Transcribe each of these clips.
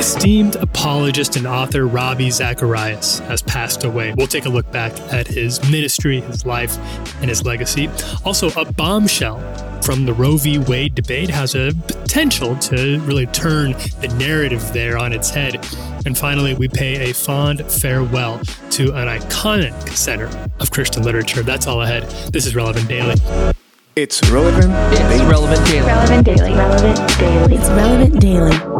Esteemed apologist and author Ravi Zacharias has passed away. We'll take a look back at his ministry, his life, and his legacy. Also, a bombshell from the Roe v. Wade debate has a potential to really turn the narrative there on its head. And finally, we pay a fond farewell to an iconic center of Christian literature. That's all ahead. This is Relevant Daily. It's relevant. It's daily. relevant daily. Relevant Daily. Relevant Daily. It's Relevant Daily.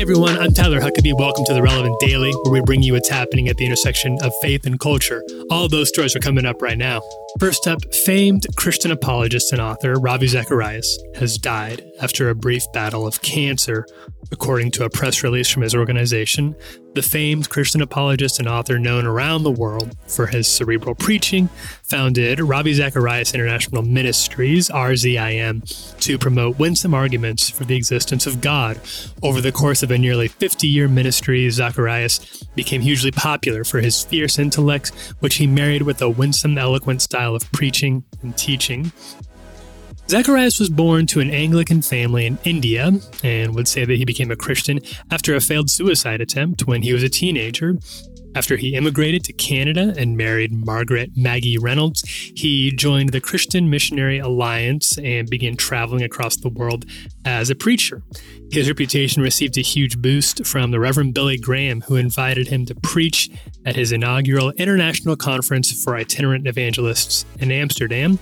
Everyone, I'm Tyler Huckabee. Welcome to the Relevant Daily, where we bring you what's happening at the intersection of faith and culture. All those stories are coming up right now. First up, famed Christian apologist and author Ravi Zacharias has died after a brief battle of cancer, according to a press release from his organization. The famed Christian apologist and author known around the world for his cerebral preaching founded Ravi Zacharias International Ministries, RZIM, to promote winsome arguments for the existence of God. Over the course of a nearly 50 year ministry, Zacharias became hugely popular for his fierce intellect, which he married with a winsome, eloquent style of preaching and teaching. Zacharias was born to an Anglican family in India and would say that he became a Christian after a failed suicide attempt when he was a teenager. After he immigrated to Canada and married Margaret Maggie Reynolds, he joined the Christian Missionary Alliance and began traveling across the world as a preacher. His reputation received a huge boost from the Reverend Billy Graham, who invited him to preach at his inaugural International Conference for Itinerant Evangelists in Amsterdam.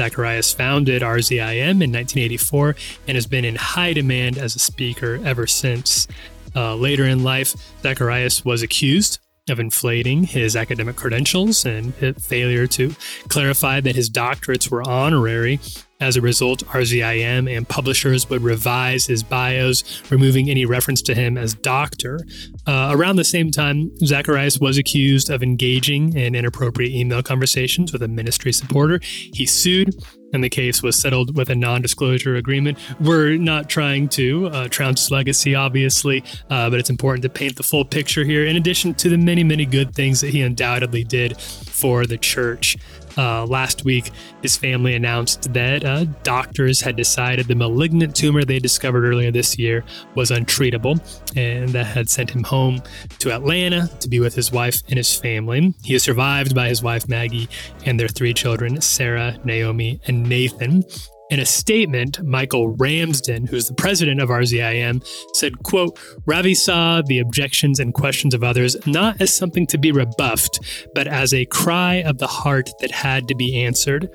Zacharias founded RZIM in 1984 and has been in high demand as a speaker ever since. Uh, later in life, Zacharias was accused of inflating his academic credentials and failure to clarify that his doctorates were honorary. As a result, RZIM and publishers would revise his bios, removing any reference to him as doctor. Uh, around the same time, Zacharias was accused of engaging in inappropriate email conversations with a ministry supporter. He sued and the case was settled with a non disclosure agreement. We're not trying to uh, trounce legacy, obviously, uh, but it's important to paint the full picture here, in addition to the many, many good things that he undoubtedly did for the church. Uh, last week, his family announced that uh, doctors had decided the malignant tumor they discovered earlier this year was untreatable, and that had sent him home to Atlanta to be with his wife and his family. He is survived by his wife Maggie and their three children, Sarah, Naomi, and Nathan. In a statement, Michael Ramsden, who's the president of RZIM, said, quote, Ravi saw the objections and questions of others not as something to be rebuffed, but as a cry of the heart that had to be answered.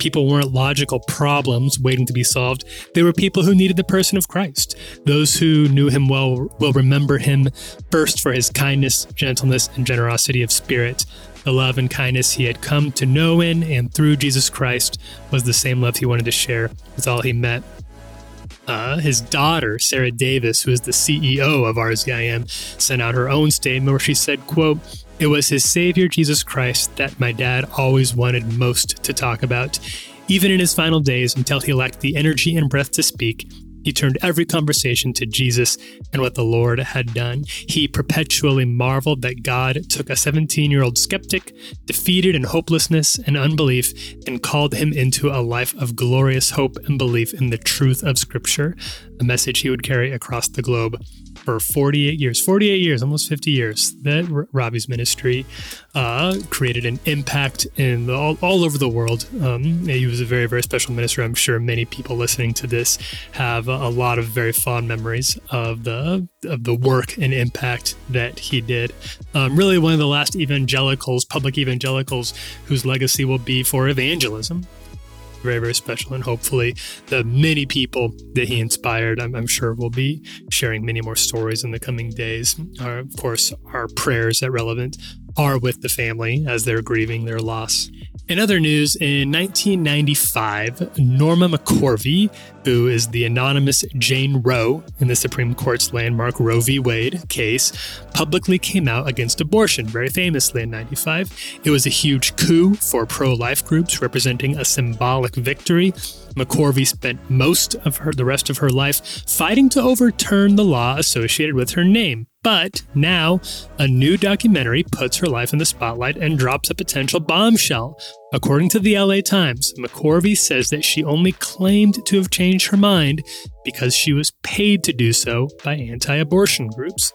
People weren't logical problems waiting to be solved. They were people who needed the person of Christ. Those who knew him well will remember him first for his kindness, gentleness, and generosity of spirit. The love and kindness he had come to know in and through Jesus Christ was the same love he wanted to share with all he met. Uh, his daughter, Sarah Davis, who is the CEO of RZIM, sent out her own statement where she said, quote, It was his Savior, Jesus Christ, that my dad always wanted most to talk about. Even in his final days, until he lacked the energy and breath to speak, he turned every conversation to Jesus and what the Lord had done. He perpetually marveled that God took a 17 year old skeptic, defeated in hopelessness and unbelief, and called him into a life of glorious hope and belief in the truth of Scripture, a message he would carry across the globe for 48 years, 48 years, almost 50 years, that R- Ravi's ministry uh, created an impact in the, all, all, over the world. Um, he was a very, very special minister. I'm sure many people listening to this have a, a lot of very fond memories of the of the work and impact that he did. Um, really, one of the last evangelicals, public evangelicals, whose legacy will be for evangelism very, very special. And hopefully, the many people that he inspired, I'm, I'm, sure, will be sharing many more stories in the coming days. Our, of course, our prayers at Relevant are with the family as they're grieving their loss. In other news, in 1995, Norma McCorvey, who is the anonymous Jane Roe in the Supreme Court's landmark Roe v. Wade case, publicly came out against abortion, very famously in 95. It was a huge coup for pro life groups, representing a symbolic victory. McCorvey spent most of her, the rest of her life fighting to overturn the law associated with her name, But now, a new documentary puts her life in the spotlight and drops a potential bombshell. According to the LA Times, McCorvey says that she only claimed to have changed her mind because she was paid to do so by anti abortion groups.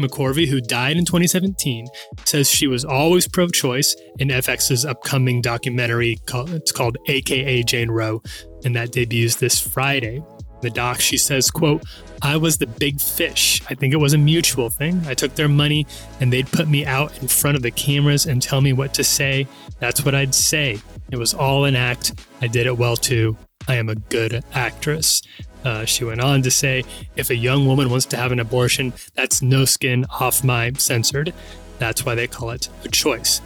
McCorvey, who died in 2017, says she was always pro choice in FX's upcoming documentary. It's called AKA Jane Roe, and that debuts this Friday the doc she says quote i was the big fish. I think it was a mutual thing. I took their money and they'd put me out in front of the cameras and tell me what to say. That's what i'd say. It was all an act. I did it well too. I am a good actress. Uh, she went on to say if a young woman wants to have an abortion that's no skin off my censored. That's why they call it a choice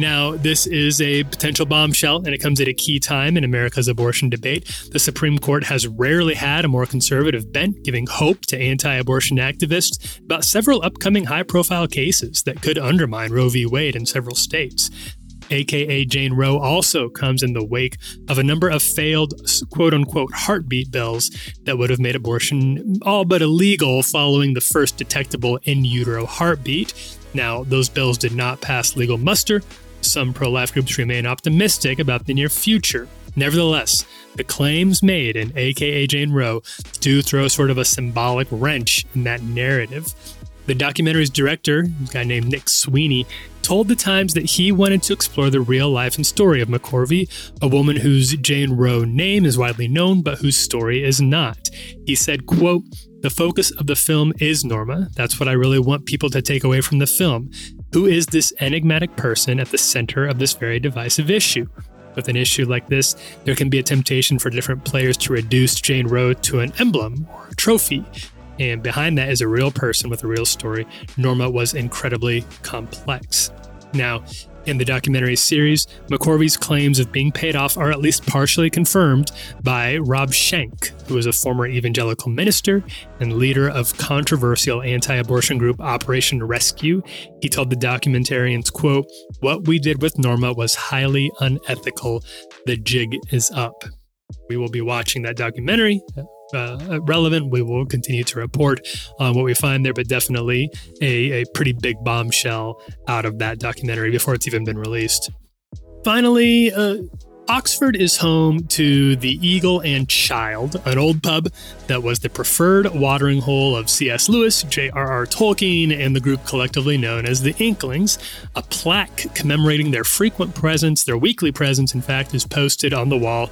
now, this is a potential bombshell, and it comes at a key time in America's abortion debate. The Supreme Court has rarely had a more conservative bent, giving hope to anti abortion activists about several upcoming high profile cases that could undermine Roe v. Wade in several states aka Jane Roe, also comes in the wake of a number of failed quote unquote heartbeat bills that would have made abortion all but illegal following the first detectable in utero heartbeat. Now, those bills did not pass legal muster, some pro life groups remain optimistic about the near future. Nevertheless, the claims made in AKA Jane Roe do throw sort of a symbolic wrench in that narrative. The documentary's director, a guy named Nick Sweeney, told the Times that he wanted to explore the real life and story of McCorvey, a woman whose Jane Roe name is widely known but whose story is not. He said, quote, the focus of the film is Norma. That's what I really want people to take away from the film. Who is this enigmatic person at the center of this very divisive issue? With an issue like this, there can be a temptation for different players to reduce Jane Roe to an emblem or a trophy. And behind that is a real person with a real story. Norma was incredibly complex. Now, in the documentary series, McCorvey's claims of being paid off are at least partially confirmed by Rob Schenck, who is a former evangelical minister and leader of controversial anti-abortion group Operation Rescue. He told the documentarians, quote, "What we did with Norma was highly unethical. The jig is up." We will be watching that documentary uh, relevant. We will continue to report on what we find there, but definitely a, a pretty big bombshell out of that documentary before it's even been released. Finally, uh, Oxford is home to the Eagle and Child, an old pub that was the preferred watering hole of C.S. Lewis, J.R.R. Tolkien, and the group collectively known as the Inklings. A plaque commemorating their frequent presence, their weekly presence, in fact, is posted on the wall.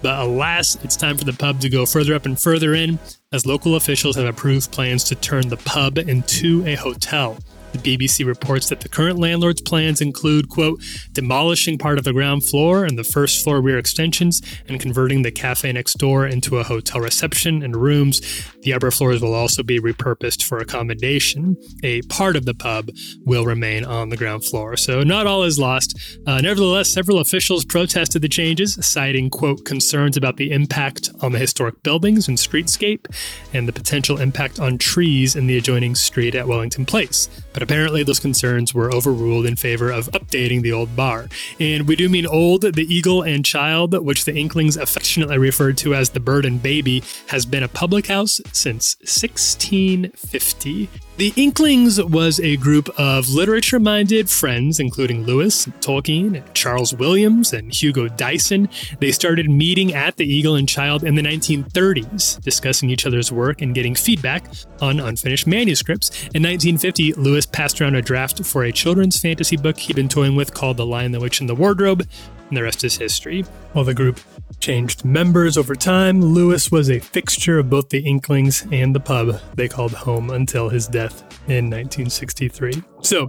But alas, it's time for the pub to go further up and further in, as local officials have approved plans to turn the pub into a hotel. The BBC reports that the current landlord's plans include, quote, demolishing part of the ground floor and the first floor rear extensions and converting the cafe next door into a hotel reception and rooms. The upper floors will also be repurposed for accommodation. A part of the pub will remain on the ground floor. So not all is lost. Uh, nevertheless, several officials protested the changes, citing, quote, concerns about the impact on the historic buildings and streetscape and the potential impact on trees in the adjoining street at Wellington Place. But apparently those concerns were overruled in favor of updating the old bar. And we do mean old, the Eagle and Child, which the Inklings affectionately referred to as the Bird and Baby, has been a public house since 1650. The Inklings was a group of literature minded friends, including Lewis, Tolkien, Charles Williams, and Hugo Dyson. They started meeting at the Eagle and Child in the 1930s, discussing each other's work and getting feedback on unfinished manuscripts. In 1950, Lewis passed around a draft for a children's fantasy book he'd been toying with called The Lion, the Witch, and the Wardrobe, and the rest is history. While the group changed members over time, Lewis was a fixture of both the Inklings and the pub they called home until his death in 1963. So,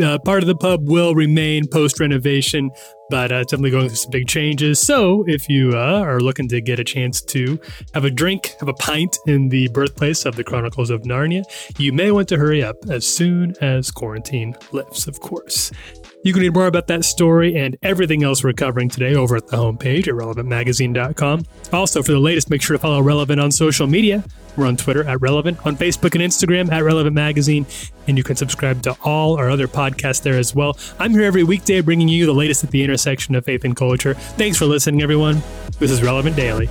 uh, part of the pub will remain post renovation, but uh, definitely going through some big changes. So, if you uh, are looking to get a chance to have a drink, have a pint in the birthplace of the Chronicles of Narnia, you may want to hurry up as soon as quarantine lifts, of course. You can read more about that story and everything else we're covering today over at the homepage at relevantmagazine.com. Also, for the latest, make sure to follow Relevant on social media. We're on Twitter at Relevant, on Facebook and Instagram at Relevant Magazine, and you can subscribe to all our other podcasts there as well. I'm here every weekday bringing you the latest at the intersection of faith and culture. Thanks for listening, everyone. This is Relevant Daily.